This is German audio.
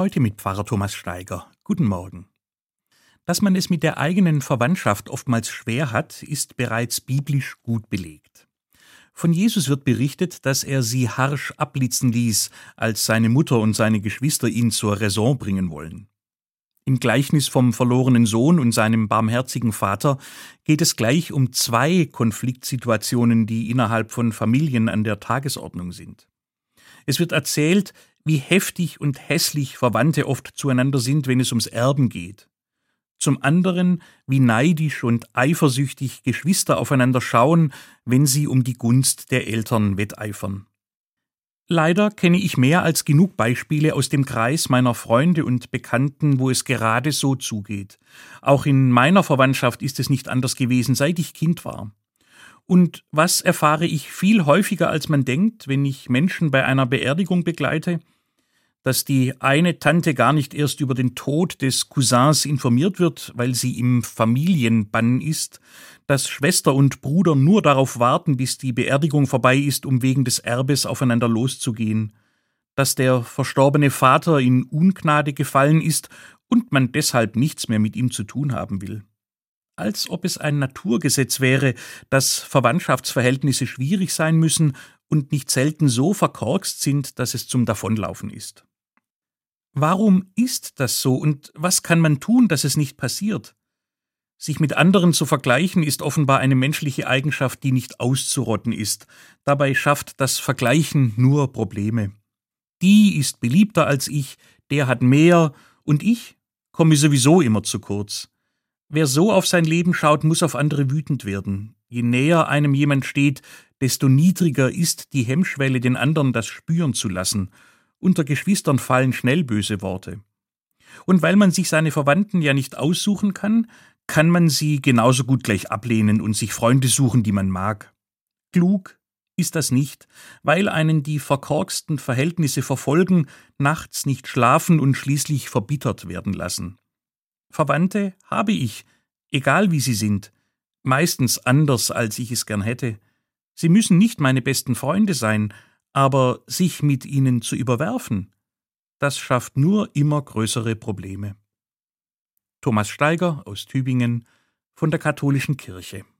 Heute mit Pfarrer Thomas Steiger. Guten Morgen. Dass man es mit der eigenen Verwandtschaft oftmals schwer hat, ist bereits biblisch gut belegt. Von Jesus wird berichtet, dass er sie harsch abblitzen ließ, als seine Mutter und seine Geschwister ihn zur Raison bringen wollen. Im Gleichnis vom verlorenen Sohn und seinem barmherzigen Vater geht es gleich um zwei Konfliktsituationen, die innerhalb von Familien an der Tagesordnung sind. Es wird erzählt, wie heftig und hässlich Verwandte oft zueinander sind, wenn es ums Erben geht. Zum anderen, wie neidisch und eifersüchtig Geschwister aufeinander schauen, wenn sie um die Gunst der Eltern wetteifern. Leider kenne ich mehr als genug Beispiele aus dem Kreis meiner Freunde und Bekannten, wo es gerade so zugeht. Auch in meiner Verwandtschaft ist es nicht anders gewesen, seit ich Kind war. Und was erfahre ich viel häufiger, als man denkt, wenn ich Menschen bei einer Beerdigung begleite? Dass die eine Tante gar nicht erst über den Tod des Cousins informiert wird, weil sie im Familienbann ist, dass Schwester und Bruder nur darauf warten, bis die Beerdigung vorbei ist, um wegen des Erbes aufeinander loszugehen, dass der verstorbene Vater in Ungnade gefallen ist und man deshalb nichts mehr mit ihm zu tun haben will. Als ob es ein Naturgesetz wäre, dass Verwandtschaftsverhältnisse schwierig sein müssen und nicht selten so verkorkst sind, dass es zum Davonlaufen ist. Warum ist das so und was kann man tun, dass es nicht passiert? Sich mit anderen zu vergleichen ist offenbar eine menschliche Eigenschaft, die nicht auszurotten ist. Dabei schafft das Vergleichen nur Probleme. Die ist beliebter als ich, der hat mehr und ich komme sowieso immer zu kurz. Wer so auf sein Leben schaut, muss auf andere wütend werden. Je näher einem jemand steht, desto niedriger ist die Hemmschwelle, den anderen das spüren zu lassen unter Geschwistern fallen schnell böse Worte. Und weil man sich seine Verwandten ja nicht aussuchen kann, kann man sie genauso gut gleich ablehnen und sich Freunde suchen, die man mag. Klug ist das nicht, weil einen die verkorksten Verhältnisse verfolgen, nachts nicht schlafen und schließlich verbittert werden lassen. Verwandte habe ich, egal wie sie sind, meistens anders, als ich es gern hätte. Sie müssen nicht meine besten Freunde sein, aber sich mit ihnen zu überwerfen, das schafft nur immer größere Probleme. Thomas Steiger aus Tübingen von der Katholischen Kirche